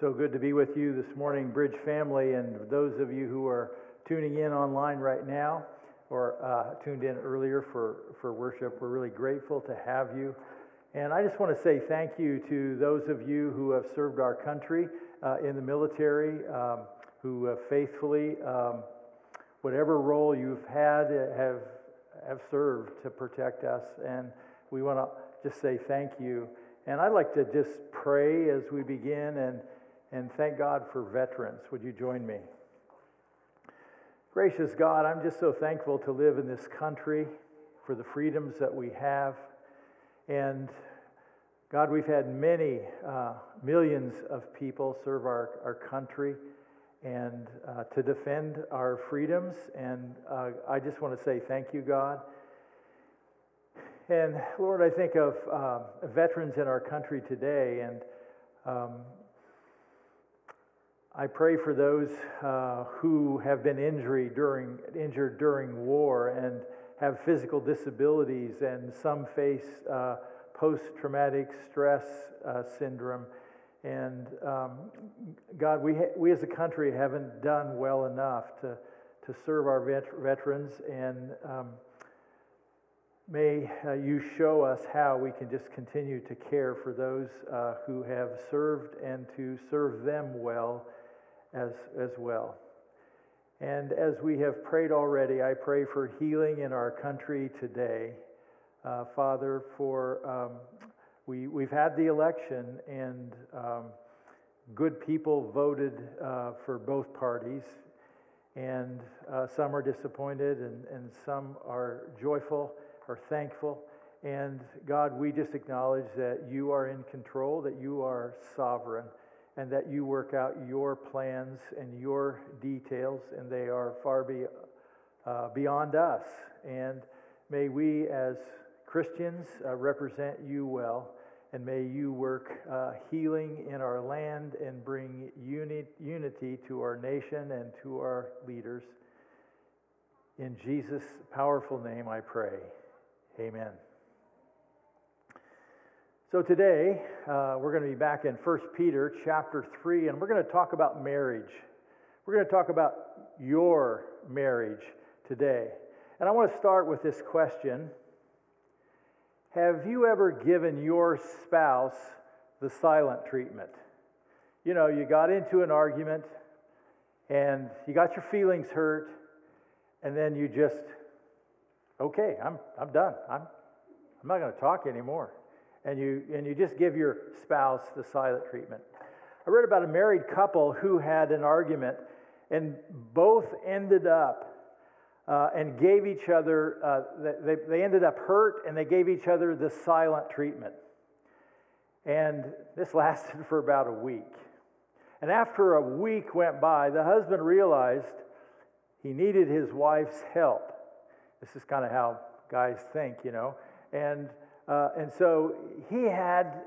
So good to be with you this morning, Bridge family, and those of you who are tuning in online right now or uh, tuned in earlier for, for worship. We're really grateful to have you. And I just want to say thank you to those of you who have served our country uh, in the military, um, who have faithfully, um, whatever role you've had, uh, have, have served to protect us. And we want to just say thank you. And I'd like to just pray as we begin and and thank God for veterans. Would you join me? Gracious God, I'm just so thankful to live in this country for the freedoms that we have. And God, we've had many, uh, millions of people serve our, our country and uh, to defend our freedoms. And uh, I just want to say thank you, God. And Lord, I think of uh, veterans in our country today, and um, I pray for those uh, who have been injury during, injured during war and have physical disabilities, and some face uh, post traumatic stress uh, syndrome. And um, God, we, ha- we as a country haven't done well enough to, to serve our vet- veterans, and um, may uh, you show us how we can just continue to care for those uh, who have served and to serve them well as, as well. And as we have prayed already, I pray for healing in our country today. Uh, Father, for um, we, we've had the election and um, good people voted uh, for both parties. And uh, some are disappointed and, and some are joyful or thankful. And God, we just acknowledge that you are in control, that you are sovereign and that you work out your plans and your details, and they are far be, uh, beyond us. And may we, as Christians, uh, represent you well, and may you work uh, healing in our land and bring uni- unity to our nation and to our leaders. In Jesus' powerful name, I pray. Amen. So today, uh, we're going to be back in 1 Peter chapter 3, and we're going to talk about marriage. We're going to talk about your marriage today. And I want to start with this question Have you ever given your spouse the silent treatment? You know, you got into an argument and you got your feelings hurt, and then you just, okay, I'm, I'm done. I'm, I'm not going to talk anymore and you, and you just give your spouse the silent treatment. I read about a married couple who had an argument, and both ended up uh, and gave each other, uh, they, they ended up hurt and they gave each other the silent treatment. And this lasted for about a week. And after a week went by, the husband realized he needed his wife's help. This is kind of how guys think, you know. And uh, and so he had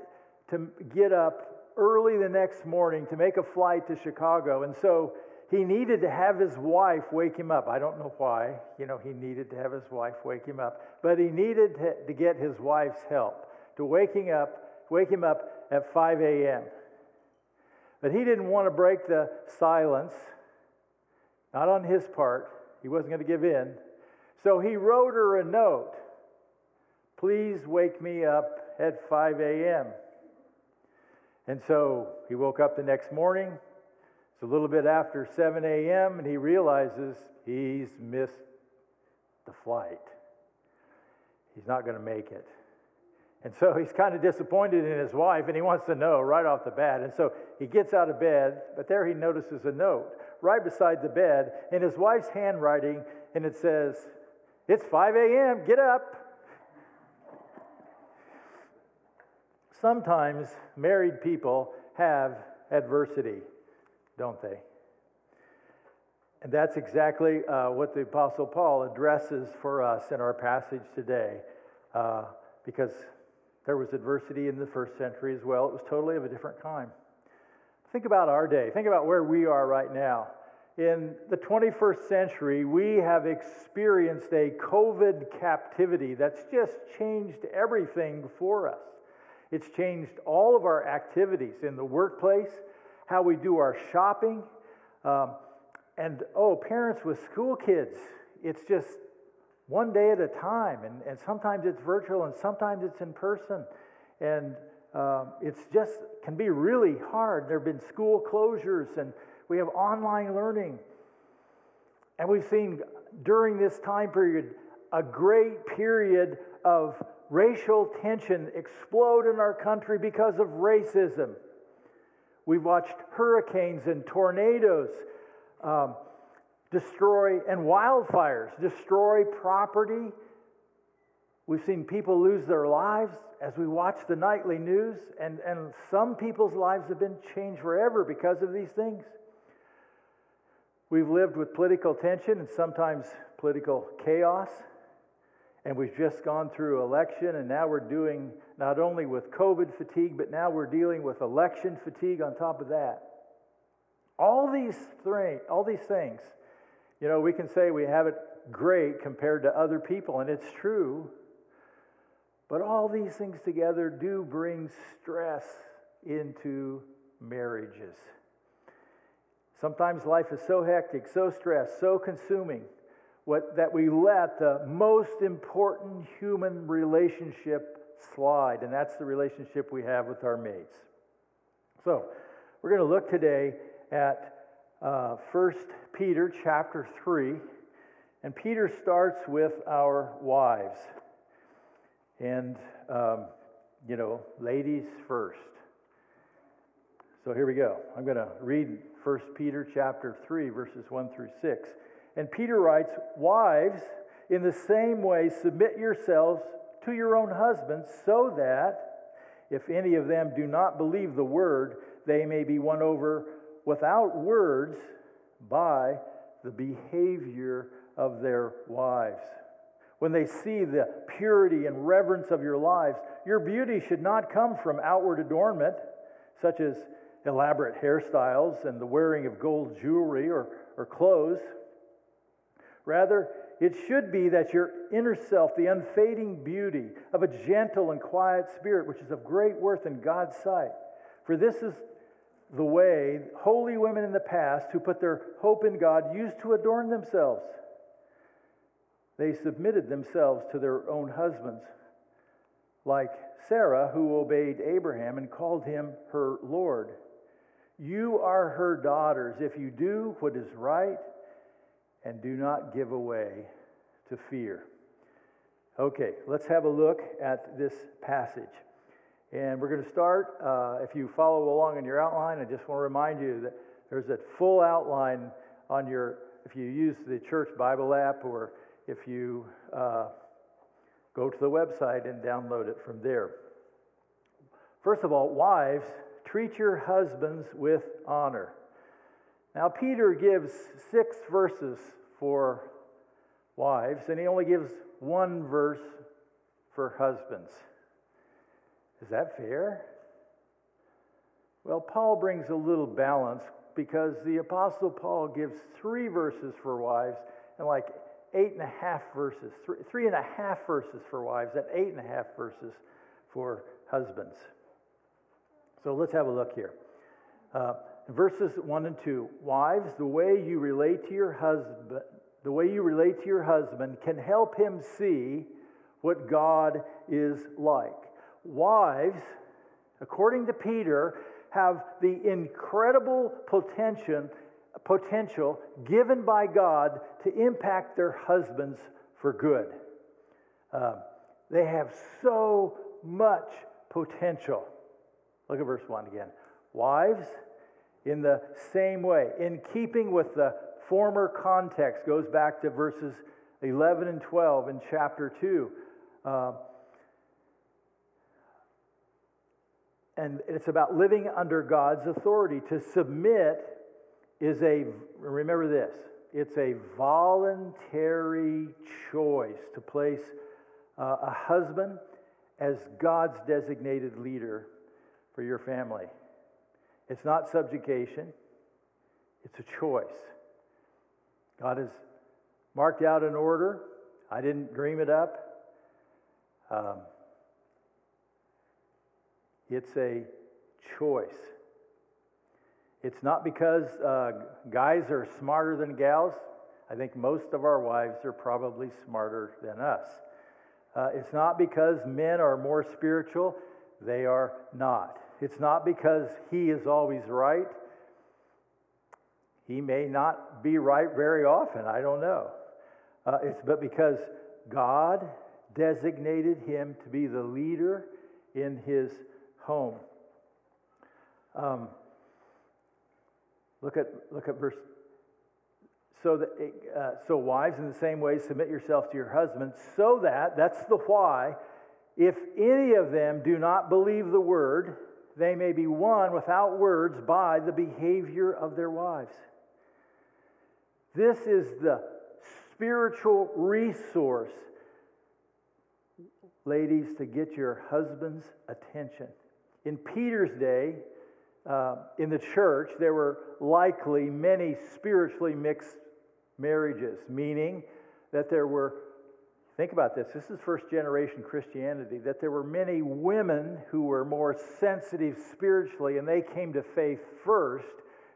to get up early the next morning to make a flight to Chicago. And so he needed to have his wife wake him up. I don't know why, you know, he needed to have his wife wake him up, but he needed to, get his wife's help to waking up, wake him up at 5 a.m. But he didn't want to break the silence, not on his part. He wasn't going to give in. So he wrote her a note Please wake me up at 5 a.m. And so he woke up the next morning. It's a little bit after 7 a.m., and he realizes he's missed the flight. He's not going to make it. And so he's kind of disappointed in his wife, and he wants to know right off the bat. And so he gets out of bed, but there he notices a note right beside the bed in his wife's handwriting, and it says, It's 5 a.m., get up. Sometimes married people have adversity, don't they? And that's exactly uh, what the Apostle Paul addresses for us in our passage today, uh, because there was adversity in the first century as well. It was totally of a different kind. Think about our day. Think about where we are right now. In the 21st century, we have experienced a COVID captivity that's just changed everything for us. It's changed all of our activities in the workplace, how we do our shopping. Um, and oh, parents with school kids, it's just one day at a time. And, and sometimes it's virtual and sometimes it's in person. And um, it's just can be really hard. There have been school closures and we have online learning. And we've seen during this time period a great period of racial tension explode in our country because of racism. We've watched hurricanes and tornadoes um, destroy, and wildfires destroy property. We've seen people lose their lives as we watch the nightly news, and, and some people's lives have been changed forever because of these things. We've lived with political tension and sometimes political chaos. And we've just gone through election, and now we're doing not only with COVID fatigue, but now we're dealing with election fatigue on top of that. All these, three, all these things, you know, we can say we have it great compared to other people, and it's true. But all these things together do bring stress into marriages. Sometimes life is so hectic, so stressed, so consuming what, that we let the most important human relationship slide, and that's the relationship we have with our mates. So, we're going to look today at uh, 1 Peter chapter 3, and Peter starts with our wives. And, um, you know, ladies first. So here we go. I'm going to read 1 Peter chapter 3 verses 1 through 6. And Peter writes, "Wives, in the same way submit yourselves to your own husbands so that if any of them do not believe the word, they may be won over without words by the behavior of their wives." When they see the purity and reverence of your lives, your beauty should not come from outward adornment, such as elaborate hairstyles and the wearing of gold jewelry or, or clothes. Rather, it should be that your inner self, the unfading beauty of a gentle and quiet spirit, which is of great worth in God's sight. For this is the way holy women in the past who put their hope in God used to adorn themselves. They submitted themselves to their own husbands, like Sarah, who obeyed Abraham and called him her Lord. You are her daughters if you do what is right and do not give away to fear. Okay, let's have a look at this passage. And we're going to start. Uh, if you follow along in your outline, I just want to remind you that there's a full outline on your, if you use the church Bible app or if you uh, go to the website and download it from there. First of all, wives, Treat your husbands with honor. Now, Peter gives six verses for wives, and he only gives one verse for husbands. Is that fair? Well, Paul brings a little balance because the Apostle Paul gives three verses for wives and like eight and a half verses, three, three and a half verses for wives and eight and a half verses for husbands. So let's have a look here. Uh, verses 1 and 2 Wives, the way you relate to your husband, the way you relate to your husband can help him see what God is like. Wives, according to Peter, have the incredible potential, potential given by God to impact their husbands for good. Uh, they have so much potential. Look at verse 1 again. Wives, in the same way, in keeping with the former context, goes back to verses 11 and 12 in chapter 2. Uh, and it's about living under God's authority. To submit is a, remember this, it's a voluntary choice to place uh, a husband as God's designated leader for your family. It's not subjugation, it's a choice. God has marked out an order. I didn't dream it up. Um, it's a choice. It's not because uh, guys are smarter than gals. I think most of our wives are probably smarter than us. Uh, it's not because men are more spiritual. They are not. It's not because he is always right. He may not be right very often. I don't know. Uh, it's but because God designated him to be the leader in his home. Um, look at look at verse. So that uh, so wives in the same way submit yourselves to your husbands, so that that's the why. If any of them do not believe the word, they may be won without words by the behavior of their wives. This is the spiritual resource, ladies, to get your husband's attention. In Peter's day, uh, in the church, there were likely many spiritually mixed marriages, meaning that there were, think about this, this is first generation Christianity, that there were many women who were more sensitive spiritually and they came to faith first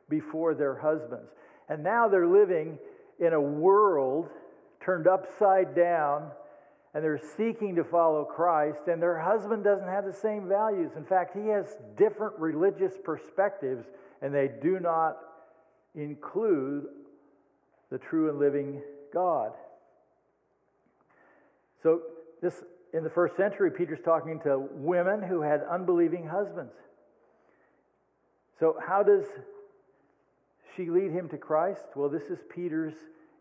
before their husbands. And now they're living in a world turned upside down and they're seeking to follow Christ, and their husband doesn't have the same values. In fact, he has different religious perspectives, and they do not include the true and living God. So, this in the first century, Peter's talking to women who had unbelieving husbands. So, how does she lead him to Christ? Well, this is Peter's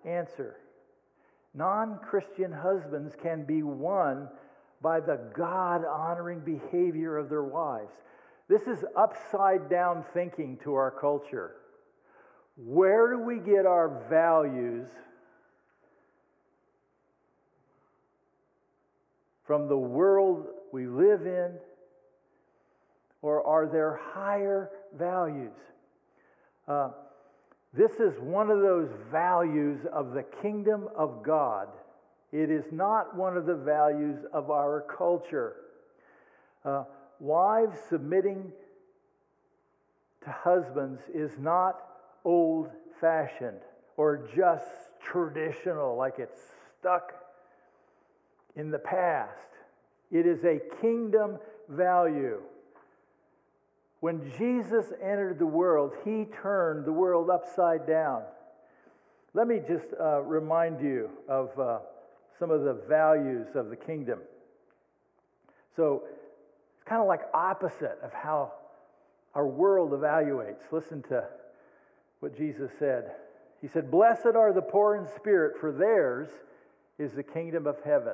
answer. Non Christian husbands can be won by the God honoring behavior of their wives. This is upside down thinking to our culture. Where do we get our values from the world we live in? Or are there higher values? Uh, this is one of those values of the kingdom of God. It is not one of the values of our culture. Uh, wives submitting to husbands is not old fashioned or just traditional, like it's stuck in the past. It is a kingdom value. When Jesus entered the world, he turned the world upside down. Let me just uh, remind you of uh, some of the values of the kingdom. So it's kind of like opposite of how our world evaluates. Listen to what Jesus said. He said, Blessed are the poor in spirit, for theirs is the kingdom of heaven.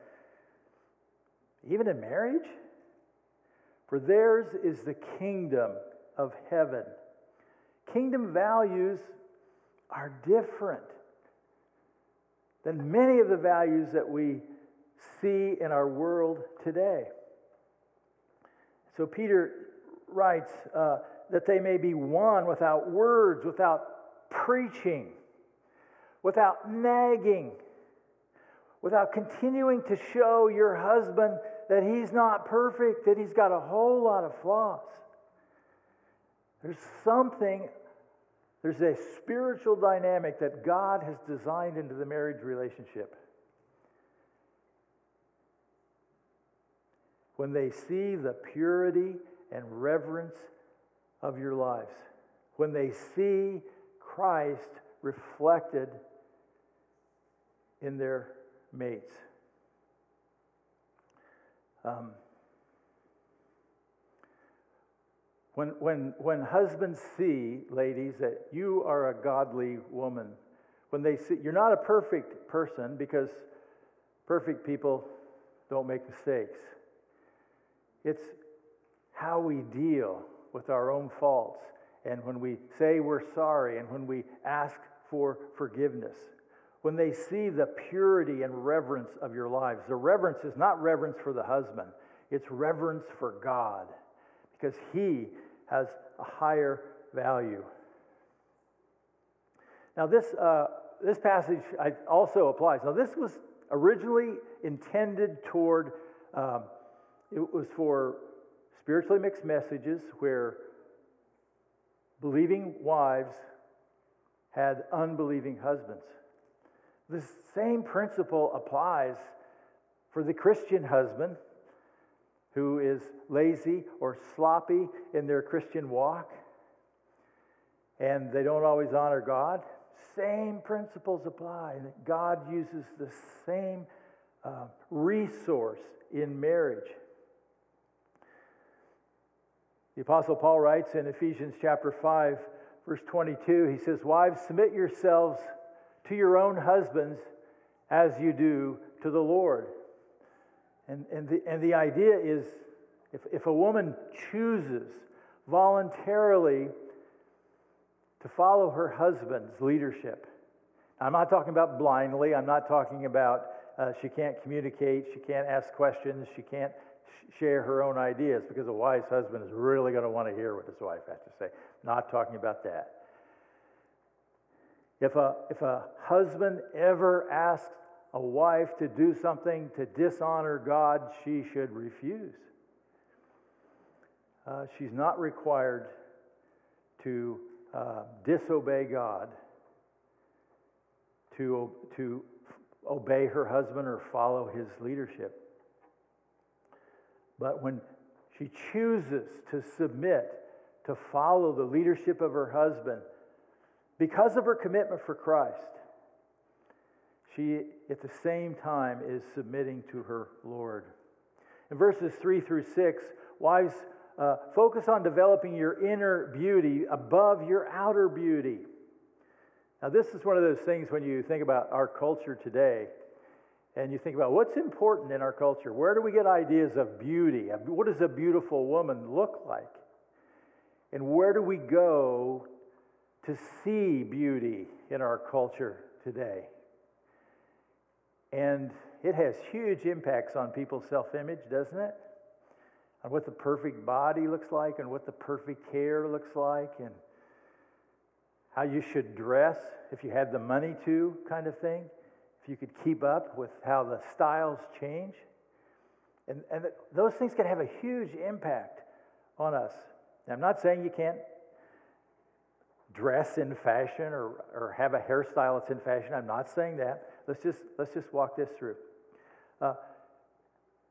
Even in marriage? For theirs is the kingdom of heaven. Kingdom values are different than many of the values that we see in our world today. So Peter writes uh, that they may be won without words, without preaching, without nagging, without continuing to show your husband that he's not perfect, that he's got a whole lot of flaws. There's something, there's a spiritual dynamic that God has designed into the marriage relationship. When they see the purity and reverence of your lives, when they see Christ reflected in their mates. Um, when, when, when husbands see, ladies, that you are a godly woman, when they see you're not a perfect person because perfect people don't make mistakes. It's how we deal with our own faults and when we say we're sorry, and when we ask for forgiveness. When they see the purity and reverence of your lives, the reverence is not reverence for the husband, it's reverence for God because He has a higher value. Now, this, uh, this passage also applies. Now, this was originally intended toward, um, it was for spiritually mixed messages where believing wives had unbelieving husbands. The same principle applies for the Christian husband who is lazy or sloppy in their Christian walk and they don't always honor God. Same principles apply. God uses the same uh, resource in marriage. The Apostle Paul writes in Ephesians chapter 5, verse 22, he says, Wives, submit yourselves to your own husbands as you do to the Lord. And, and, the, and the idea is if, if a woman chooses voluntarily to follow her husband's leadership, I'm not talking about blindly, I'm not talking about uh, she can't communicate, she can't ask questions, she can't share her own ideas because a wise husband is really going to want to hear what his wife has to say. Not talking about that. If a, if a husband ever asks a wife to do something to dishonor God, she should refuse. Uh, she's not required to uh, disobey God, to, to obey her husband or follow his leadership. But when she chooses to submit to follow the leadership of her husband because of her commitment for Christ, she at the same time is submitting to her Lord. In verses 3 through 6, wives, uh, focus on developing your inner beauty above your outer beauty. Now, this is one of those things when you think about our culture today and you think about what's important in our culture. Where do we get ideas of beauty? What does a beautiful woman look like? And where do we go to see beauty in our culture today? And it has huge impacts on people's self image, doesn't it? On what the perfect body looks like, and what the perfect hair looks like, and how you should dress if you had the money to, kind of thing if you could keep up with how the styles change. And, and those things can have a huge impact on us. Now, I'm not saying you can't dress in fashion or, or have a hairstyle that's in fashion. I'm not saying that. Let's just, let's just walk this through. Uh,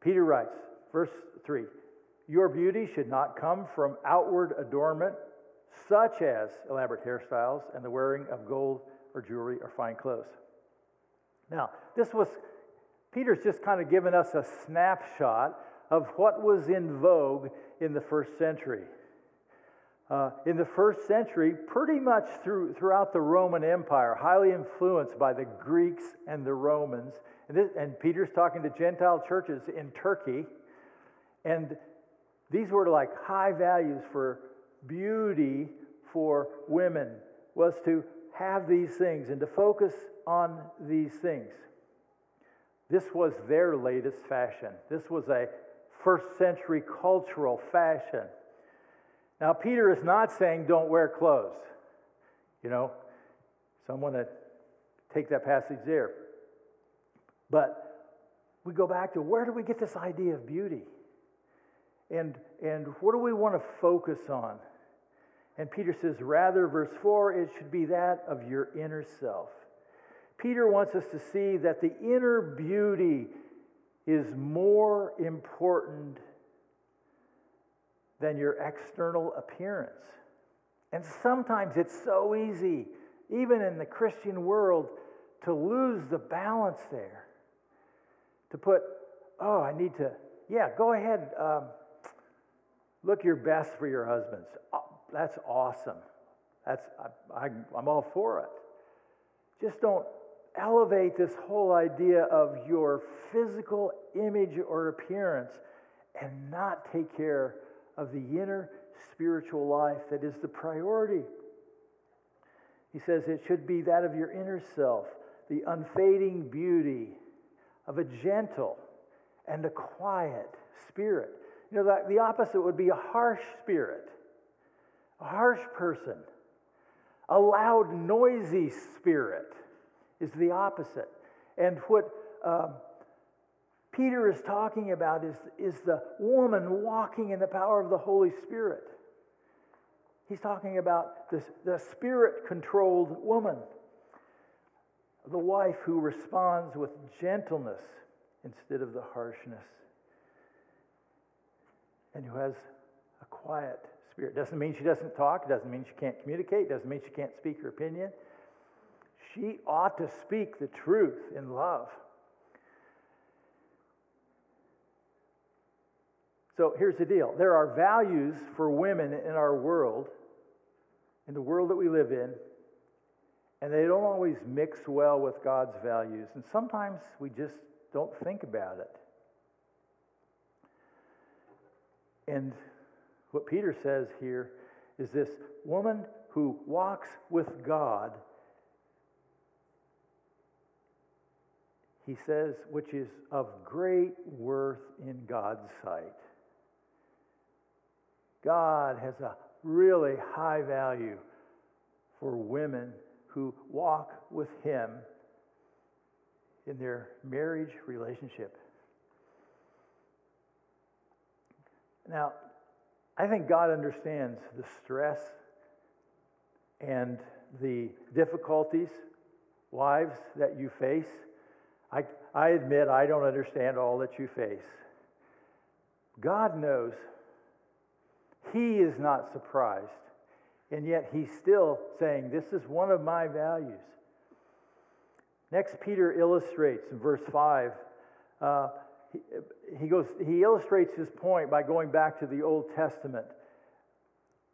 Peter writes, verse 3 Your beauty should not come from outward adornment, such as elaborate hairstyles and the wearing of gold or jewelry or fine clothes. Now, this was, Peter's just kind of given us a snapshot of what was in vogue in the first century. Uh, in the first century, pretty much through, throughout the Roman Empire, highly influenced by the Greeks and the Romans. And, this, and Peter's talking to Gentile churches in Turkey. And these were like high values for beauty for women, was to have these things and to focus on these things. This was their latest fashion. This was a first century cultural fashion. Now, Peter is not saying don't wear clothes. You know, someone to take that passage there. But we go back to where do we get this idea of beauty? And, and what do we want to focus on? And Peter says, rather, verse 4, it should be that of your inner self. Peter wants us to see that the inner beauty is more important than your external appearance. And sometimes it's so easy, even in the Christian world, to lose the balance there. To put, oh, I need to, yeah, go ahead, um, look your best for your husbands. That's awesome. That's, I, I, I'm all for it. Just don't elevate this whole idea of your physical image or appearance and not take care of the inner spiritual life that is the priority. He says it should be that of your inner self, the unfading beauty of a gentle and a quiet spirit. You know, the, opposite would be a harsh spirit, a harsh person. A loud, noisy spirit is the opposite. And what um, Peter is talking about is, is the woman walking in the power of the Holy Spirit. He's talking about this, the spirit controlled woman, the wife who responds with gentleness instead of the harshness, and who has a quiet Spirit. Doesn't mean she doesn't talk, doesn't mean she can't communicate, doesn't mean she can't speak her opinion. She ought to speak the truth in love. So here's the deal there are values for women in our world, in the world that we live in, and they don't always mix well with God's values. And sometimes we just don't think about it. And what Peter says here is this woman who walks with God, he says, which is of great worth in God's sight. God has a really high value for women who walk with Him in their marriage relationship. Now, I think God understands the stress and the difficulties, wives, that you face. I, I admit I don't understand all that you face. God knows. He is not surprised. And yet He's still saying, This is one of my values. Next, Peter illustrates in verse 5. Uh, he, goes, he illustrates his point by going back to the Old Testament.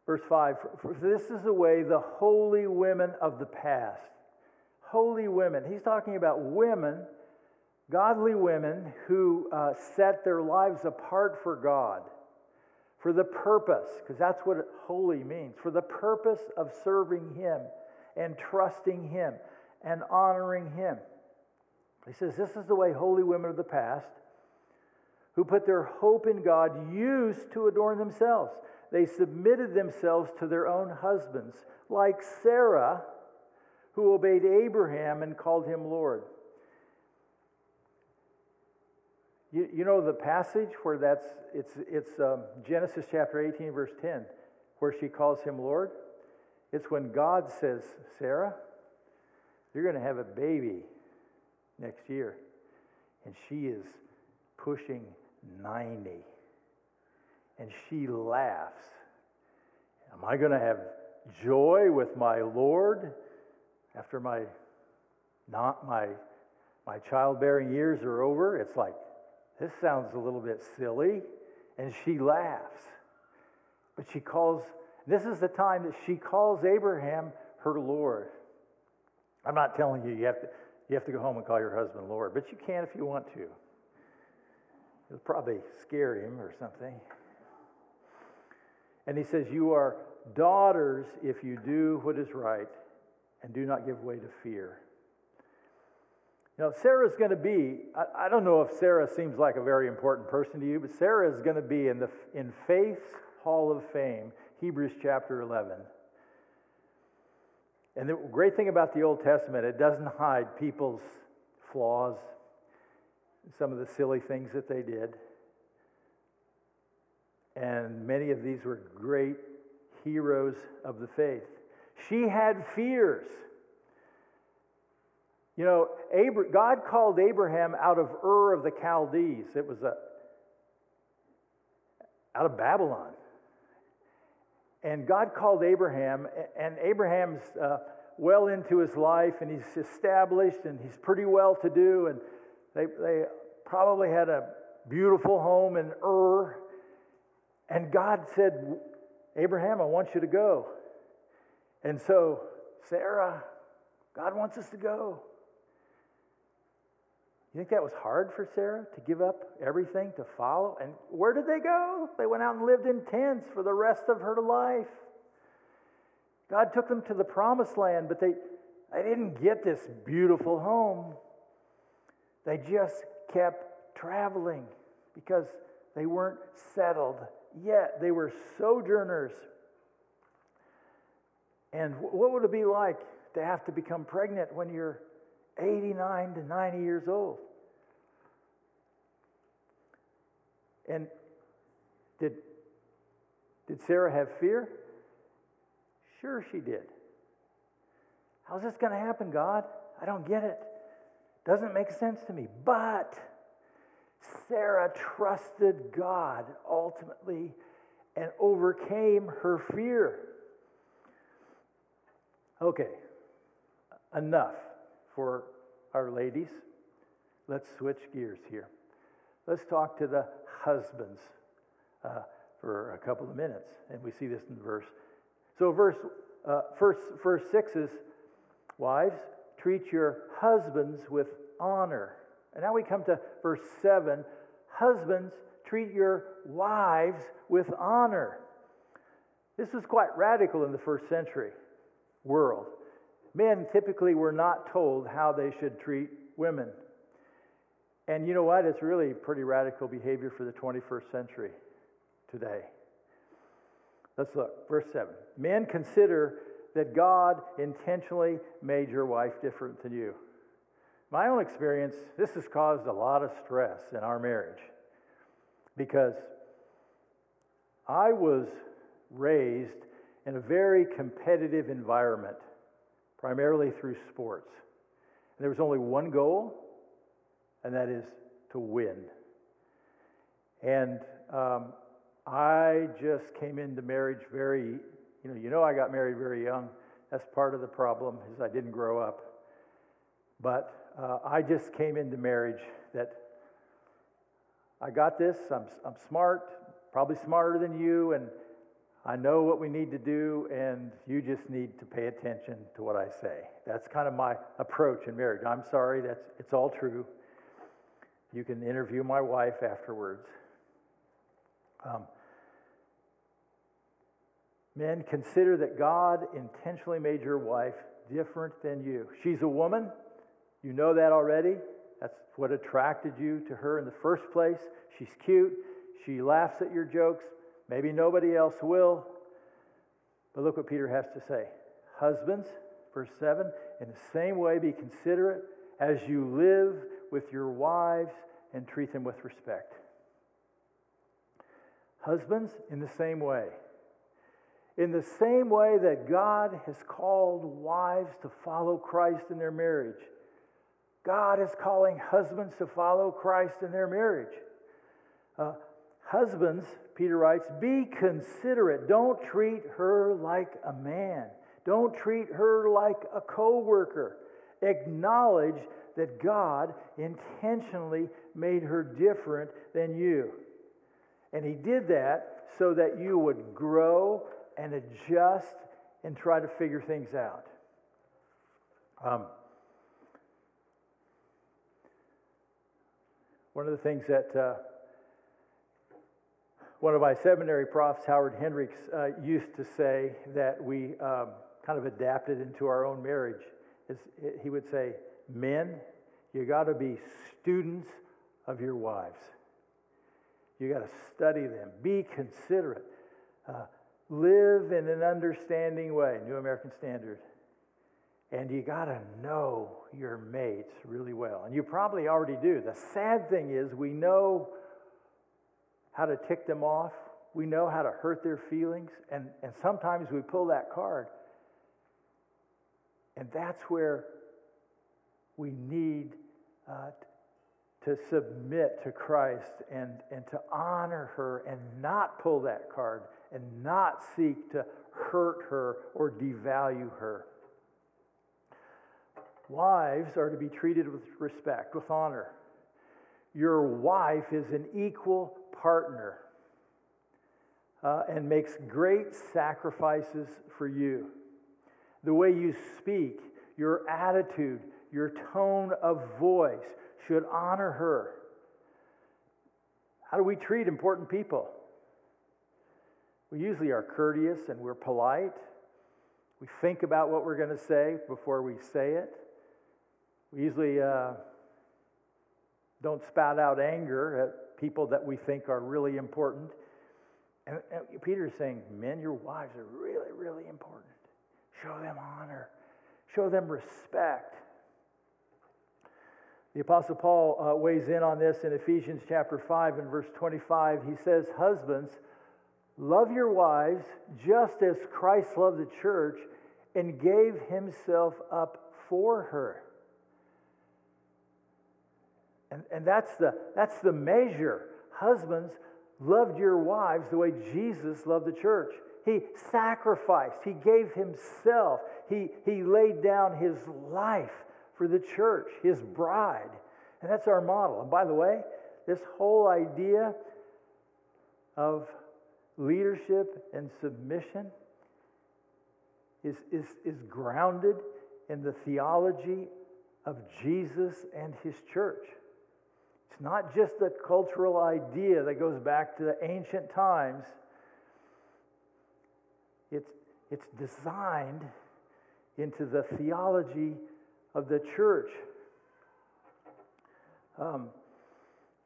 Verse 5 For this is the way the holy women of the past, holy women, he's talking about women, godly women who uh, set their lives apart for God, for the purpose, because that's what holy means, for the purpose of serving Him and trusting Him and honoring Him. He says, This is the way holy women of the past who put their hope in God used to adorn themselves. They submitted themselves to their own husbands, like Sarah, who obeyed Abraham and called him Lord. You, you know the passage where that's, it's, it's um, Genesis chapter 18, verse 10, where she calls him Lord? It's when God says, Sarah, you're going to have a baby next year. And she is pushing 90. And she laughs. Am I going to have joy with my Lord after my not my my childbearing years are over? It's like this sounds a little bit silly and she laughs. But she calls this is the time that she calls Abraham her Lord. I'm not telling you you have to you have to go home and call your husband Lord, but you can if you want to. It'll probably scare him or something. And he says, You are daughters if you do what is right and do not give way to fear. Now, Sarah's going to be, I, I, don't know if Sarah seems like a very important person to you, but Sarah is going to be in, the, in Faith's Hall of Fame, Hebrews chapter 11. And the great thing about the Old Testament, it doesn't hide people's flaws, some of the silly things that they did. And many of these were great heroes of the faith. She had fears. You know, God called Abraham out of Ur of the Chaldees. It was a, out of Babylon. And God called Abraham, and Abraham's uh, well into his life, and he's established, and he's pretty well to do, and they, they probably had a beautiful home in Ur. And God said, Abraham, I want you to go. And so, Sarah, God wants us to go. You think that was hard for Sarah to give up everything to follow? And where did they go? They went out and lived in tents for the rest of her life. God took them to the promised land, but they, they didn't get this beautiful home. They just kept traveling because they weren't settled yet. They were sojourners. And what would it be like to have to become pregnant when you're 89 to 90 years old? And did, did Sarah have fear? Sure, she did. How's this going to happen, God? I don't get it. Doesn't make sense to me. But Sarah trusted God ultimately and overcame her fear. Okay, enough for our ladies. Let's switch gears here. Let's talk to the husbands uh, for a couple of minutes, and we see this in verse. So, verse uh, first, verse six is, wives, treat your husbands with honor. And now we come to verse seven. Husbands, treat your wives with honor. This was quite radical in the first century world. Men typically were not told how they should treat women. And you know what? It's really pretty radical behavior for the 21st century today. Let's look. Verse 7. Men consider that God intentionally made your wife different than you. My own experience, this has caused a lot of stress in our marriage because I was raised in a very competitive environment, primarily through sports. And there was only one goal, and that is to win. And um, I just came into marriage very, you know, you know, I got married very young. That's part of the problem is I didn't grow up. But uh, I just came into marriage that I got this. I'm, I'm smart, probably smarter than you, and I know what we need to do, and you just need to pay attention to what I say. That's kind of my approach in marriage. I'm sorry, that's, it's all true. You can interview my wife afterwards. Um, men, consider that God intentionally made your wife different than you. She's a woman. You know that already. That's what attracted you to her in the first place. She's cute. She laughs at your jokes. Maybe nobody else will. But look what Peter has to say. Husbands, verse 7, in the same way be considerate as you live with your wives and treat them with respect. Husbands, in the same way. In the same way that God has called wives to follow Christ in their marriage, God is calling husbands to follow Christ in their marriage. Uh, husbands, Peter writes, be considerate. Don't treat her like a man. Don't treat her like a co worker. Acknowledge that God intentionally made her different than you. And He did that so that you would grow and adjust and try to figure things out. Um, one of the things that uh, one of my seminary profs, Howard Hendricks, uh, used to say that we um, kind of adapted into our own marriage. He would say, Men, you got to be students of your wives. You got to study them, be considerate, uh, live in an understanding way, New American Standard. And you got to know your mates really well. And you probably already do. The sad thing is, we know how to tick them off, we know how to hurt their feelings, and, and sometimes we pull that card. And that's where we need uh, to submit to Christ and, and to honor her and not pull that card and not seek to hurt her or devalue her. Wives are to be treated with respect, with honor. Your wife is an equal partner uh, and makes great sacrifices for you. The way you speak, your attitude, your tone of voice should honor her. How do we treat important people? We usually are courteous and we're polite. We think about what we're going to say before we say it. We usually uh, don't spout out anger at people that we think are really important. And, and Peter's saying, Men, your wives are really, really important. Show them honor, show them respect. The Apostle Paul uh, weighs in on this in Ephesians chapter 5 and verse 25. He says, Husbands, love your wives just as Christ loved the church and gave himself up for her. And, and that's, the, that's the measure. Husbands, loved your wives the way Jesus loved the church. He sacrificed, He gave Himself, He, he laid down His life for the church, His bride. And that's our model. And by the way, this whole idea of leadership and submission is, is, is grounded in the theology of Jesus and his church. It's not just a cultural idea that goes back to the ancient times. It's, it's designed into the theology of the church. Um,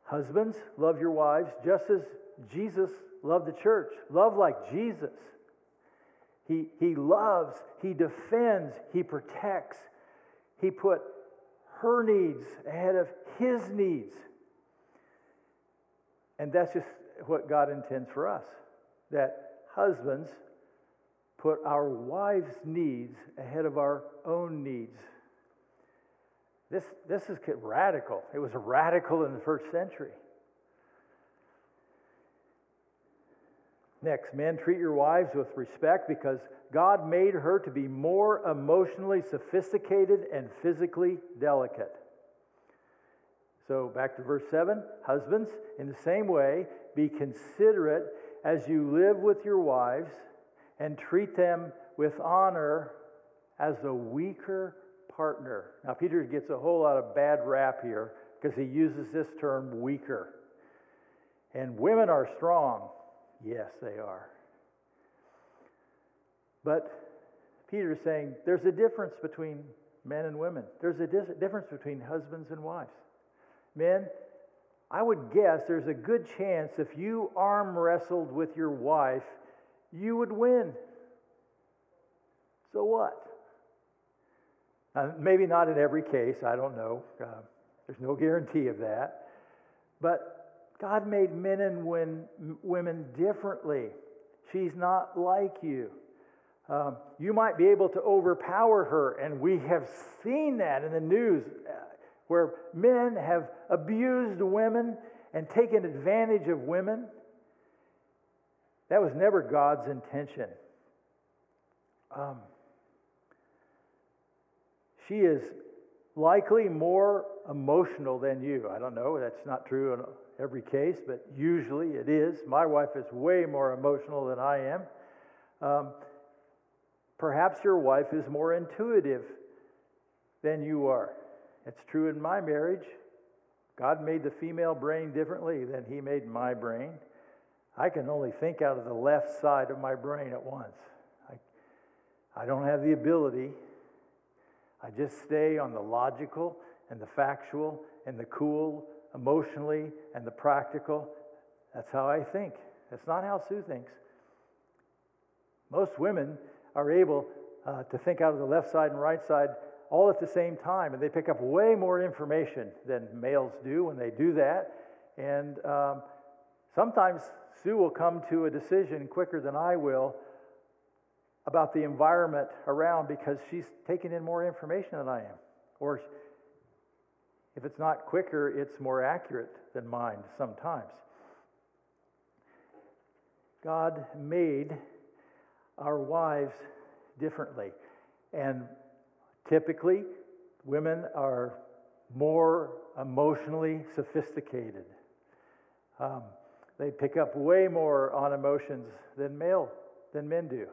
husbands, love your wives just as Jesus loved the church. Love like Jesus. He, he loves, he defends, he protects. He put her needs ahead of his needs. And that's just what God intends for us that husbands put our wives' needs ahead of our own needs. This, this is radical. It was radical in the first century. Next, men, treat your wives with respect because God made her to be more emotionally sophisticated and physically delicate. So back to verse 7 Husbands, in the same way, be considerate as you live with your wives and treat them with honor as a weaker partner. Now, Peter gets a whole lot of bad rap here because he uses this term weaker. And women are strong. Yes, they are. But Peter is saying there's a difference between men and women, there's a difference between husbands and wives. Men, I would guess there's a good chance if you arm wrestled with your wife, you would win. So what? Maybe not in every case, I don't know. Uh, there's no guarantee of that. But God made men and women differently. She's not like you. Um, you might be able to overpower her, and we have seen that in the news where men have abused women and taken advantage of women. That was never God's intention. Um, she is likely more emotional than you. I don't know, that's not true in every case, but usually it is. My wife is way more emotional than I am. Um, perhaps your wife is more intuitive than you are. It's true in my marriage. God made the female brain differently than He made my brain. I can only think out of the left side of my brain at once. I, I don't have the ability. I just stay on the logical and the factual and the cool emotionally and the practical. That's how I think. That's not how Sue thinks. Most women are able uh, to think out of the left side and right side all at the same time, and they pick up way more information than males do when they do that. And um, sometimes Sue will come to a decision quicker than I will about the environment around because she's taking in more information than I am. Or if it's not quicker, it's more accurate than mine sometimes. God made our wives differently. And Typically, women are more emotionally sophisticated. Um, they pick up way more on emotions than male than men do.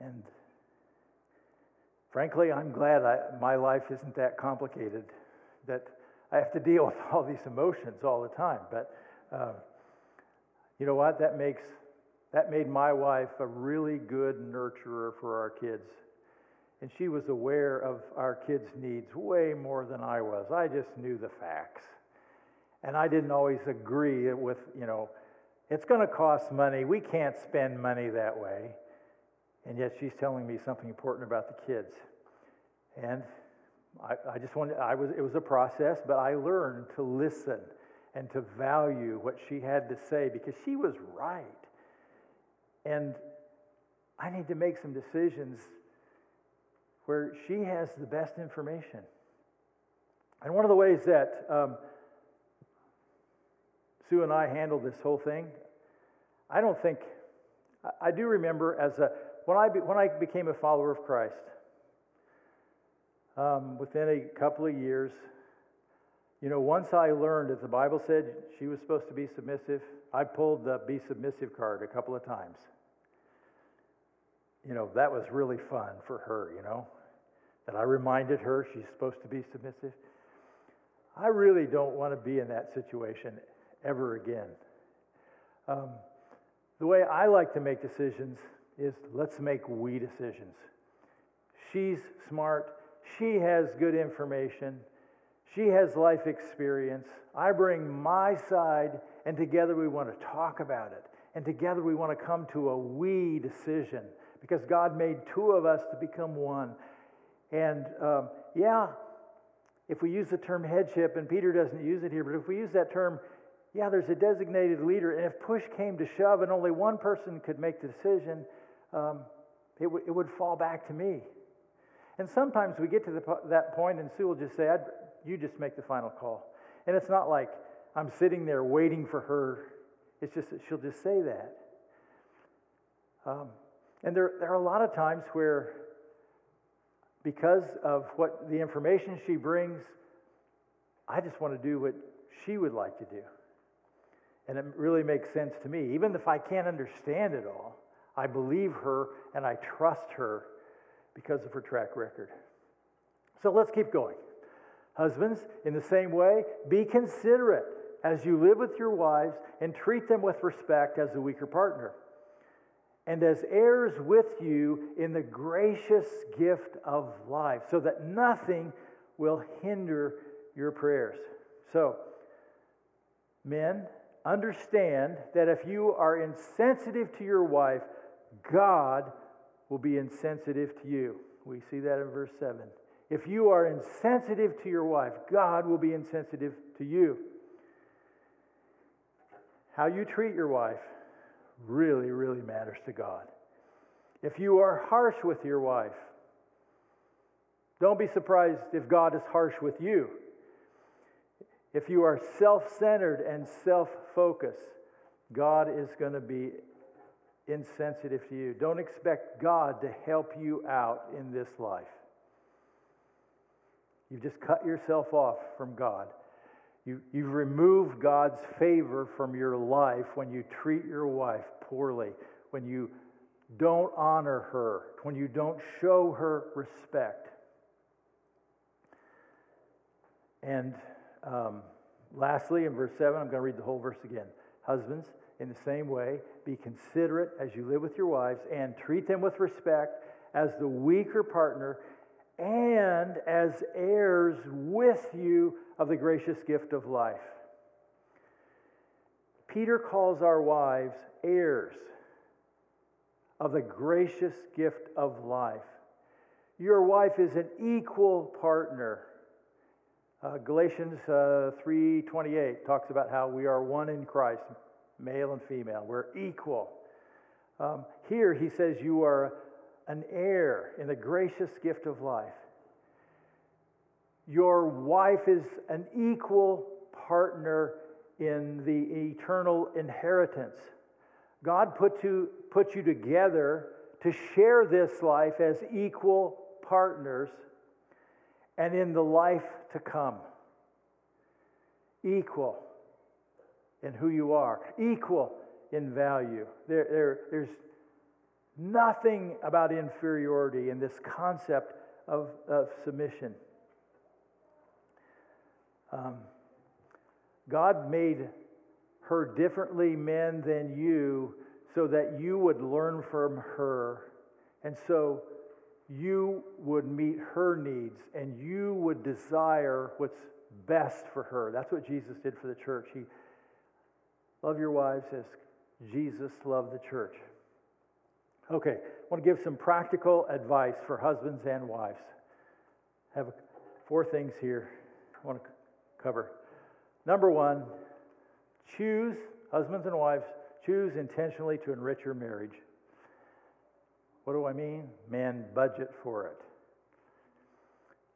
And frankly, I'm glad I, my life isn't that complicated, that I have to deal with all these emotions all the time. But um, you know what? That makes that made my wife a really good nurturer for our kids. And she was aware of our kids' needs way more than I was. I just knew the facts. And I didn't always agree with, you know, it's going to cost money. We can't spend money that way. And yet she's telling me something important about the kids. And I, I just wanted, I was, it was a process, but I learned to listen and to value what she had to say because she was right. And I need to make some decisions where she has the best information. And one of the ways that um, Sue and I handled this whole thing, I don't think, I do remember as a, when I, be, when I became a follower of Christ, um, within a couple of years, you know, once I learned that the Bible said she was supposed to be submissive, I pulled the be submissive card a couple of times. You know, that was really fun for her, you know, that I reminded her she's supposed to be submissive. I really don't want to be in that situation ever again. Um, the way I like to make decisions is let's make we decisions. She's smart. She has good information. She has life experience. I bring my side, and together we want to talk about it. And together we want to come to a we decision because God made two of us to become one. And um, yeah, if we use the term headship, and Peter doesn't use it here, but if we use that term, yeah, there's a designated leader. And if push came to shove and only one person could make the decision, um, it, w- it would fall back to me. And sometimes we get to the, that point, and Sue will just say, You just make the final call. And it's not like I'm sitting there waiting for her, it's just that she'll just say that. Um, and there, there are a lot of times where, because of what the information she brings, I just want to do what she would like to do. And it really makes sense to me. Even if I can't understand it all, I believe her and I trust her because of her track record. So let's keep going. Husbands, in the same way, be considerate as you live with your wives and treat them with respect as a weaker partner and as heirs with you in the gracious gift of life, so that nothing will hinder your prayers. So, men, understand that if you are insensitive to your wife, God will be insensitive to you. We see that in verse 7. If you are insensitive to your wife, God will be insensitive to you. How you treat your wife really, really matters to God. If you are harsh with your wife, don't be surprised if God is harsh with you. If you are self centered and self focused, God is going to be insensitive to you. Don't expect God to help you out in this life. You've just cut yourself off from God. You, you've removed God's favor from your life when you treat your wife poorly, when you don't honor her, when you don't show her respect. And um, lastly, in verse 7, I'm going to read the whole verse again. Husbands, in the same way, be considerate as you live with your wives and treat them with respect as the weaker partner and as heirs with you of the gracious gift of life. Peter calls our wives heirs of the gracious gift of life. Your wife is an equal partner. Uh, Galatians uh, 3:28 talks about how we are one in Christ, male and female. We're equal. Um, here he says you are an heir in the gracious gift of life. Your wife is an equal partner in the eternal inheritance. God put you, put you together to share this life as equal partners and in the life to come. Equal in who you are, equal in value. There, there, there's nothing about inferiority in this concept of, of submission. Um, God made her differently men than you so that you would learn from her. And so you would meet her needs and you would desire what's best for her. That's what Jesus did for the church. He love your wives as Jesus loved the church. Okay, I want to give some practical advice for husbands and wives. I have four things here I want to cover. Number one, choose, husbands and wives, choose intentionally to enrich your marriage. What do I mean? Man, budget for it.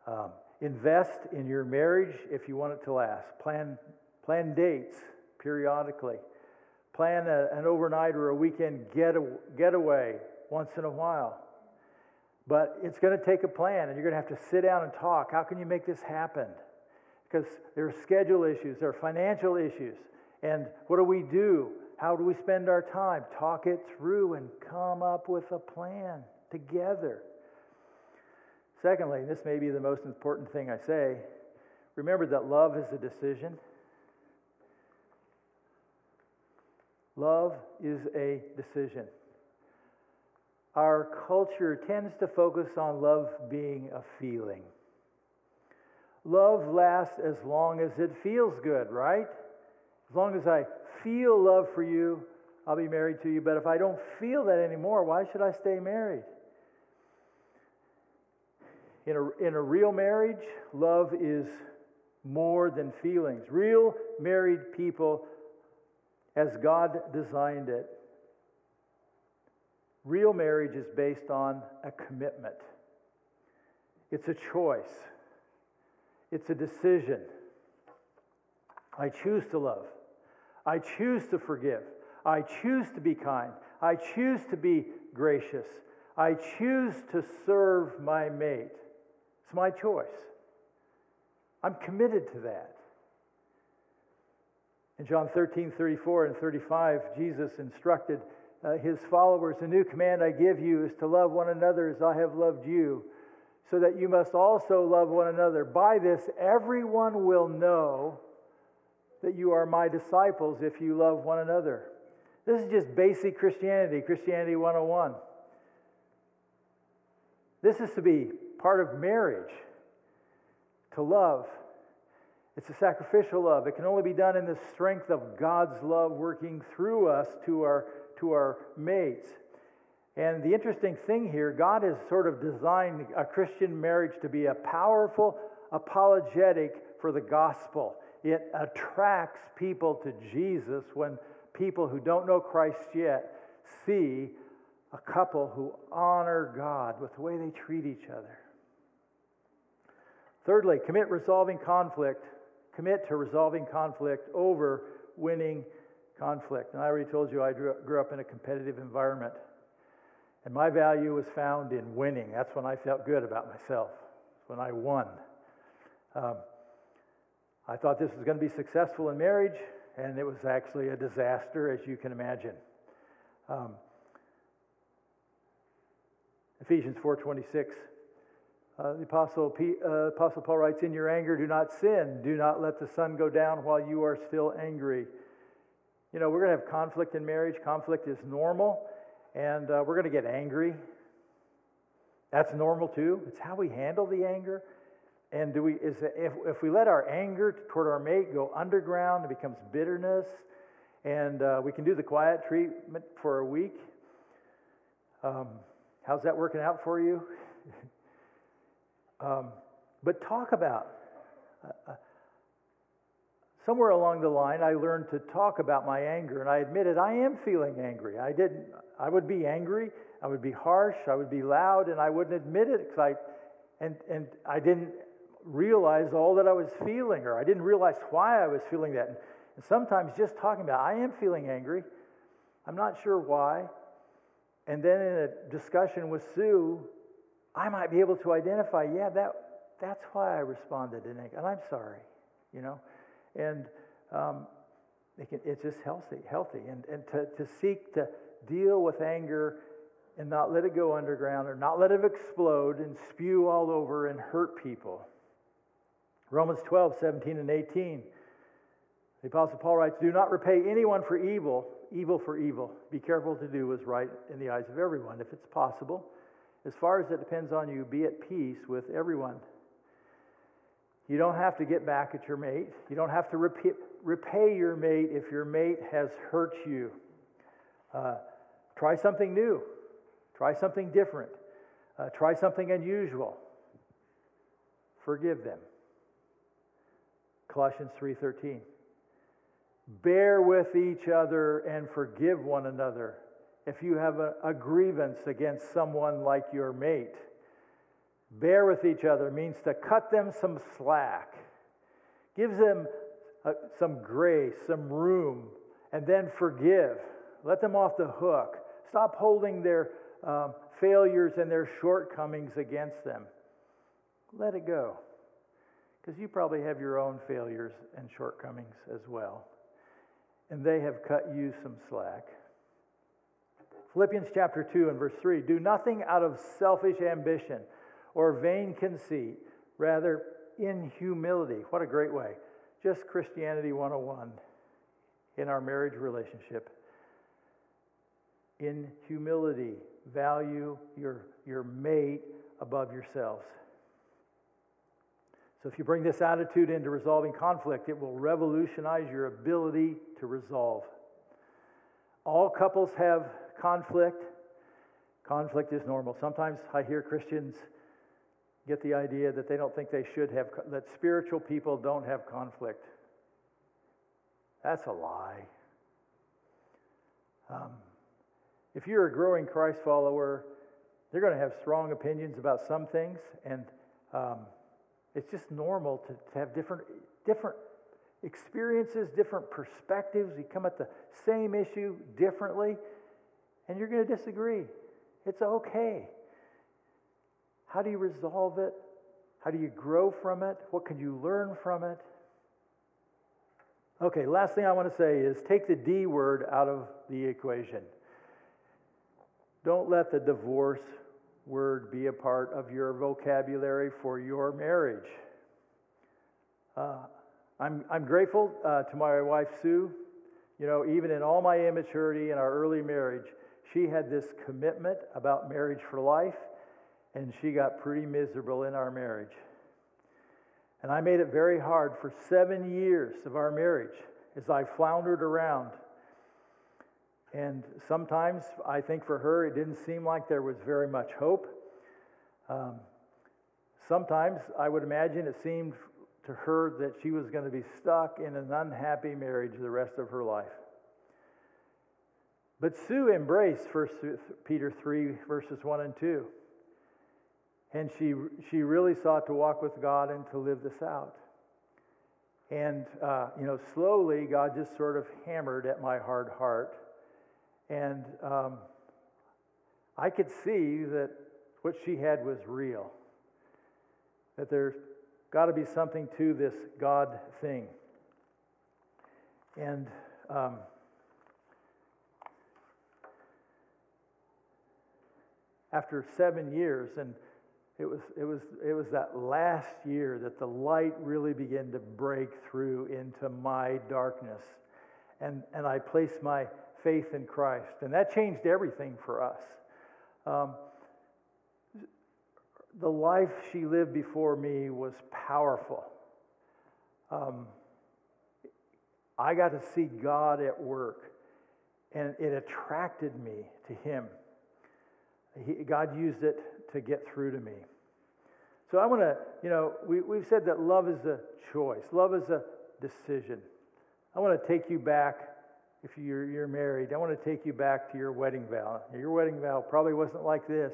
Um, invest in your marriage if you want it to last. Plan, plan dates periodically. Plan a, an overnight or a weekend get, getaway once in a while. But it's going to take a plan, and you're going to have to sit down and talk. How can you make this happen? Because there are schedule issues, there are financial issues. And what do we do? How do we spend our time? Talk it through and come up with a plan together. Secondly, this may be the most important thing I say remember that love is a decision. Love is a decision. Our culture tends to focus on love being a feeling. Love lasts as long as it feels good, right? As long as I feel love for you, I'll be married to you. But if I don't feel that anymore, why should I stay married? In a, in a real marriage, love is more than feelings. Real married people, as God designed it, real marriage is based on a commitment. It's a choice, it's a decision. I choose to love. I choose to forgive. I choose to be kind. I choose to be gracious. I choose to serve my mate. It's my choice. I'm committed to that. In John 13, 34 and 35, Jesus instructed uh, his followers A new command I give you is to love one another as I have loved you, so that you must also love one another. By this, everyone will know that you are my disciples if you love one another. This is just basic Christianity, Christianity 101. This is to be part of marriage, to love. It's a sacrificial love. It can only be done in the strength of God's love working through us to our, to our mates. And the interesting thing here, God has sort of designed a Christian marriage to be a powerful apologetic for the gospel. It attracts people to Jesus when people who don't know Christ yet see a couple who honor God with the way they treat each other. Thirdly, commit resolving conflict. Commit to resolving conflict over winning conflict. And I already told you I grew up in a competitive environment. And my value was found in winning. That's when I felt good about myself, when I won. Um, I thought this was going to be successful in marriage, and it was actually a disaster, as you can imagine. Um, Ephesians 4:26. Uh, the Apostle, P, uh, Apostle Paul writes, "In your anger, do not sin. Do not let the sun go down while you are still angry." You know, we're going to have conflict in marriage. Conflict is normal, and uh, we're going to get angry. That's normal too. It's how we handle the anger. And do we, is if, if we let our anger toward our mate go underground, it becomes bitterness, and uh, we can do the quiet treatment for a week. Um, how's that working out for you? um, but talk about. Uh, uh, somewhere along the line, I learned to talk about my anger, and I admitted I am feeling angry. I didn't. I would be angry. I would be harsh. I would be loud, and I wouldn't admit it because I, and and I didn't realize all that I was feeling, or I didn't realize why I was feeling that. And sometimes just talking about, I am feeling angry. I'm not sure why. And then in a discussion with Sue, I might be able to identify, yeah, that, that's why I responded in anger. And I'm sorry, you know. And um, it can, it's just healthy, healthy. And, and to, to seek to deal with anger and not let it go underground or not let it explode and spew all over and hurt people. Romans 12, 17, and 18. The Apostle Paul writes, Do not repay anyone for evil, evil for evil. Be careful to do what is right in the eyes of everyone, if it's possible. As far as it depends on you, be at peace with everyone. You don't have to get back at your mate. You don't have to repay, your mate if your mate has hurt you. Uh, try something new. Try something different. Uh, try something unusual. Forgive them. Colossians 3:13. Bear with each other and forgive one another if you have a, a grievance against someone like your mate. Bear with each other means to cut them some slack, gives them uh, some grace, some room, and then forgive. Let them off the hook. Stop holding their um, failures and their shortcomings against them. Let it go. Because you probably have your own failures and shortcomings as well. And they have cut you some slack. Philippians chapter 2 and verse 3 Do nothing out of selfish ambition or vain conceit, rather, in humility. What a great way. Just Christianity 101 in our marriage relationship. In humility, value your, your mate above yourselves. So, if you bring this attitude into resolving conflict, it will revolutionize your ability to resolve. All couples have conflict. Conflict is normal. Sometimes I hear Christians get the idea that they don't think they should have, that spiritual people don't have conflict. That's a lie. Um, if you're a growing Christ follower, they're going to have strong opinions about some things, and um, it's just normal to, to have different, different experiences, different perspectives. You come at the same issue differently, and you're going to disagree. It's okay. How do you resolve it? How do you grow from it? What can you learn from it? Okay, last thing I want to say is take the D word out of the equation. Don't let the divorce word be a part of your vocabulary for your marriage. Uh, I'm, I'm grateful uh, to my wife, Sue. You know, even in all my immaturity in our early marriage, she had this commitment about marriage for life, and she got pretty miserable in our marriage. And I made it very hard for seven years of our marriage as I floundered around and sometimes I think for her, it didn't seem like there was very much hope. Um, sometimes I would imagine it seemed to her that she was going to be stuck in an unhappy marriage the rest of her life. But Sue embraced 1 Peter 3, verses 1 and 2. And she, she really sought to walk with God and to live this out. And, uh, you know, slowly God just sort of hammered at my hard heart and um, I could see that what she had was real, that there's got to be something to this God thing. And um, after seven years, and it was, it, was, it was that last year that the light really began to break through into my darkness. And, and I placed my faith in Christ. And that changed everything for us. Um, the life she lived before me was powerful. Um, I got to see God at work, and it attracted me to Him. He, God used it to get through to me. So I want to, you know, we, we've said that love is a choice, love is a decision. I want to take you back if you're, you're married, I want to take you back to your wedding vow. Your wedding vow probably wasn't like this.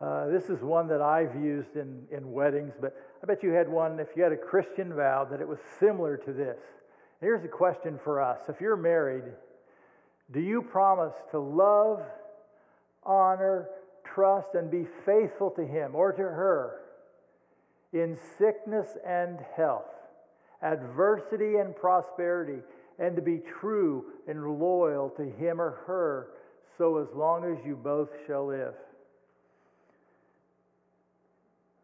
Uh, this is one that I've used in, in weddings, but I bet you had one, if you had a Christian vow, that it was similar to this. Here's a question for us If you're married, do you promise to love, honor, trust, and be faithful to him or to her in sickness and health, adversity and prosperity? and to be true and loyal to him or her so as long as you both shall live.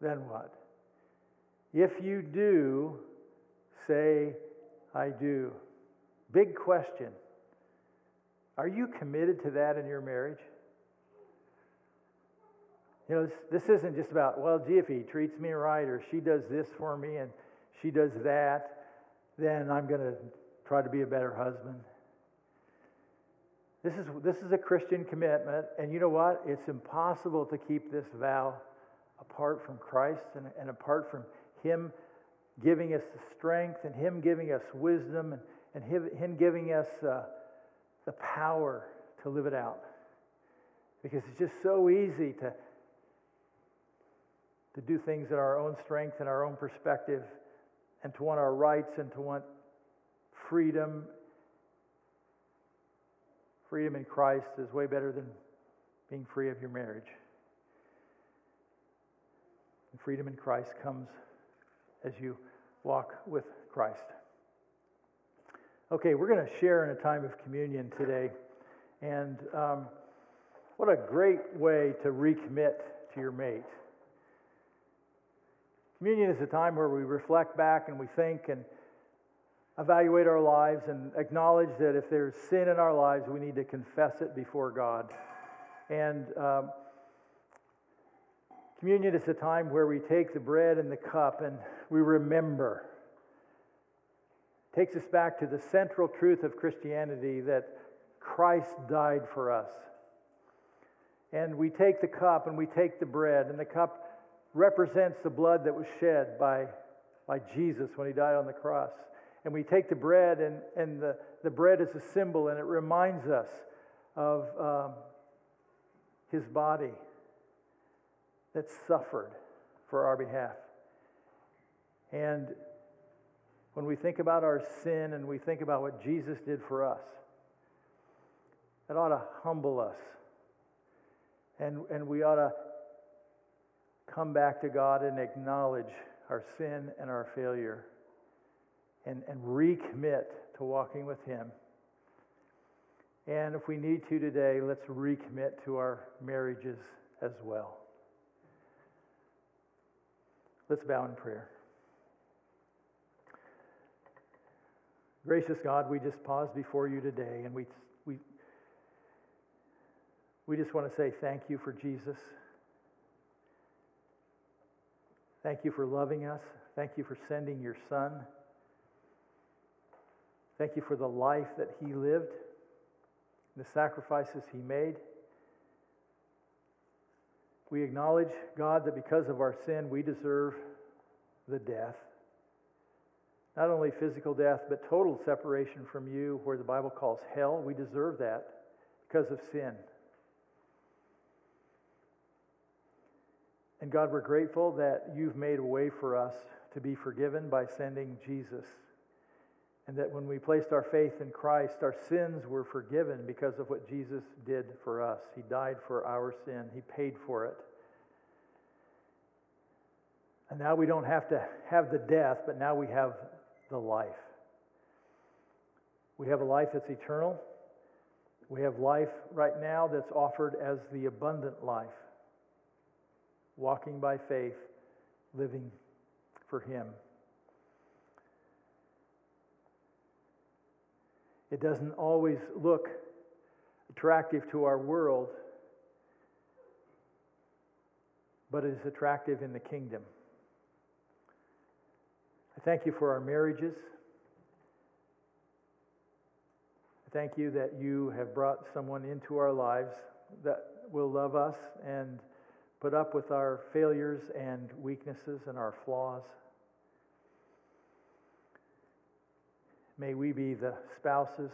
Then what? If you do, say, I do. Big question. Are you committed to that in your marriage? You know, this, this isn't just about, well, gee, if he treats me right or she does this for me and she does that, then I'm going to try to be a better husband. This is, this is a Christian commitment, and you know what? It's impossible to keep this vow apart from Christ and, and apart from Him giving us the strength and Him giving us wisdom and, and Him, him giving us uh, the power to live it out. Because it's just so easy to, to do things in our own strength and our own perspective and to want our rights and to want freedom. Freedom in Christ is way better than being free of your marriage. And freedom in Christ comes as you walk with Christ. Okay, we're going to share in a time of communion today. And um, what a great way to recommit to your mate. Communion is a time where we reflect back and we think and evaluate our lives and acknowledge that if there's sin in our lives, we need to confess it before God. And um, communion is a time where we take the bread and the cup and we remember. It takes us back to the central truth of Christianity that Christ died for us. And we take the cup and we take the bread, and the cup represents the blood that was shed by, by Jesus when he died on the cross. And we take the bread, and, and the, the bread is a symbol, and it reminds us of um, his body that suffered for our behalf. And when we think about our sin and we think about what Jesus did for us, it ought to humble us. And, and we ought to come back to God and acknowledge our sin and our failure and, and recommit to walking with Him. And if we need to today, let's recommit to our marriages as well. Let's bow in prayer. Gracious God, we just pause before you today and we, we, we just want to say thank you for Jesus. Thank you for loving us. Thank you for sending your Son. Thank you for the life that He lived, the sacrifices He made. We acknowledge, God, that because of our sin, we deserve the death. Not only physical death, but total separation from you, where the Bible calls hell. We deserve that because of sin. And God, we're grateful that you've made a way for us to be forgiven by sending Jesus. And that when we placed our faith in Christ, our sins were forgiven because of what Jesus did for us. He died for our sin, He paid for it. And now we don't have to have the death, but now we have the life. We have a life that's eternal. We have life right now that's offered as the abundant life walking by faith, living for Him. It doesn't always look attractive to our world, but it is attractive in the kingdom. I thank you for our marriages. I thank you that you have brought someone into our lives that will love us and put up with our failures and weaknesses and our flaws. May we be the spouses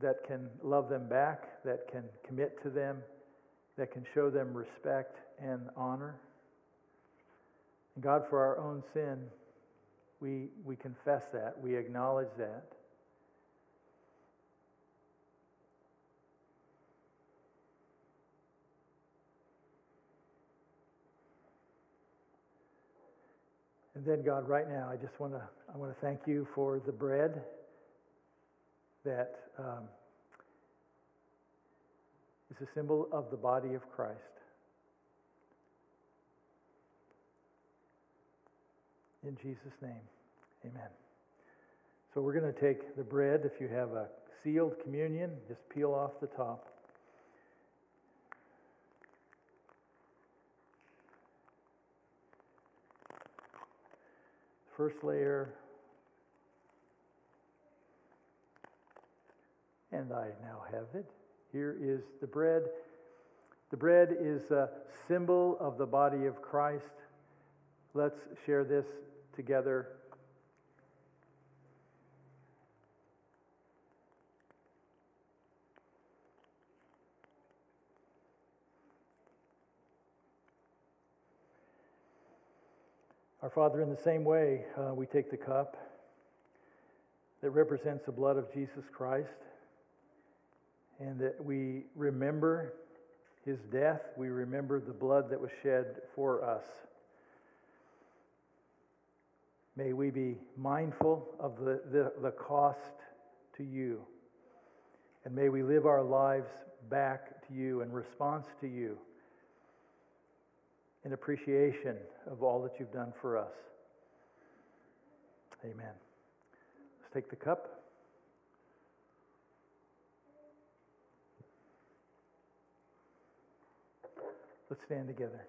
that can love them back, that can commit to them, that can show them respect and honor. And God, for our own sin, we, we confess that, we acknowledge that. And then, God, right now, I just want to I want to thank you for the bread that um, is a symbol of the body of Christ. In Jesus' name, amen. So we're going to take the bread. If you have a sealed communion, just peel off the top. First layer. And I now have it. Here is the bread. The bread is a symbol of the body of Christ. Let's share this together. Our Father, in the same way, uh, we take the cup that represents the blood of Jesus Christ and that we remember his death. We remember the blood that was shed for us. May we be mindful of the, the, the cost to you. And may we live our lives back to you in response to you in appreciation of all that you've done for us. Amen. Let's take the cup. Let's stand together.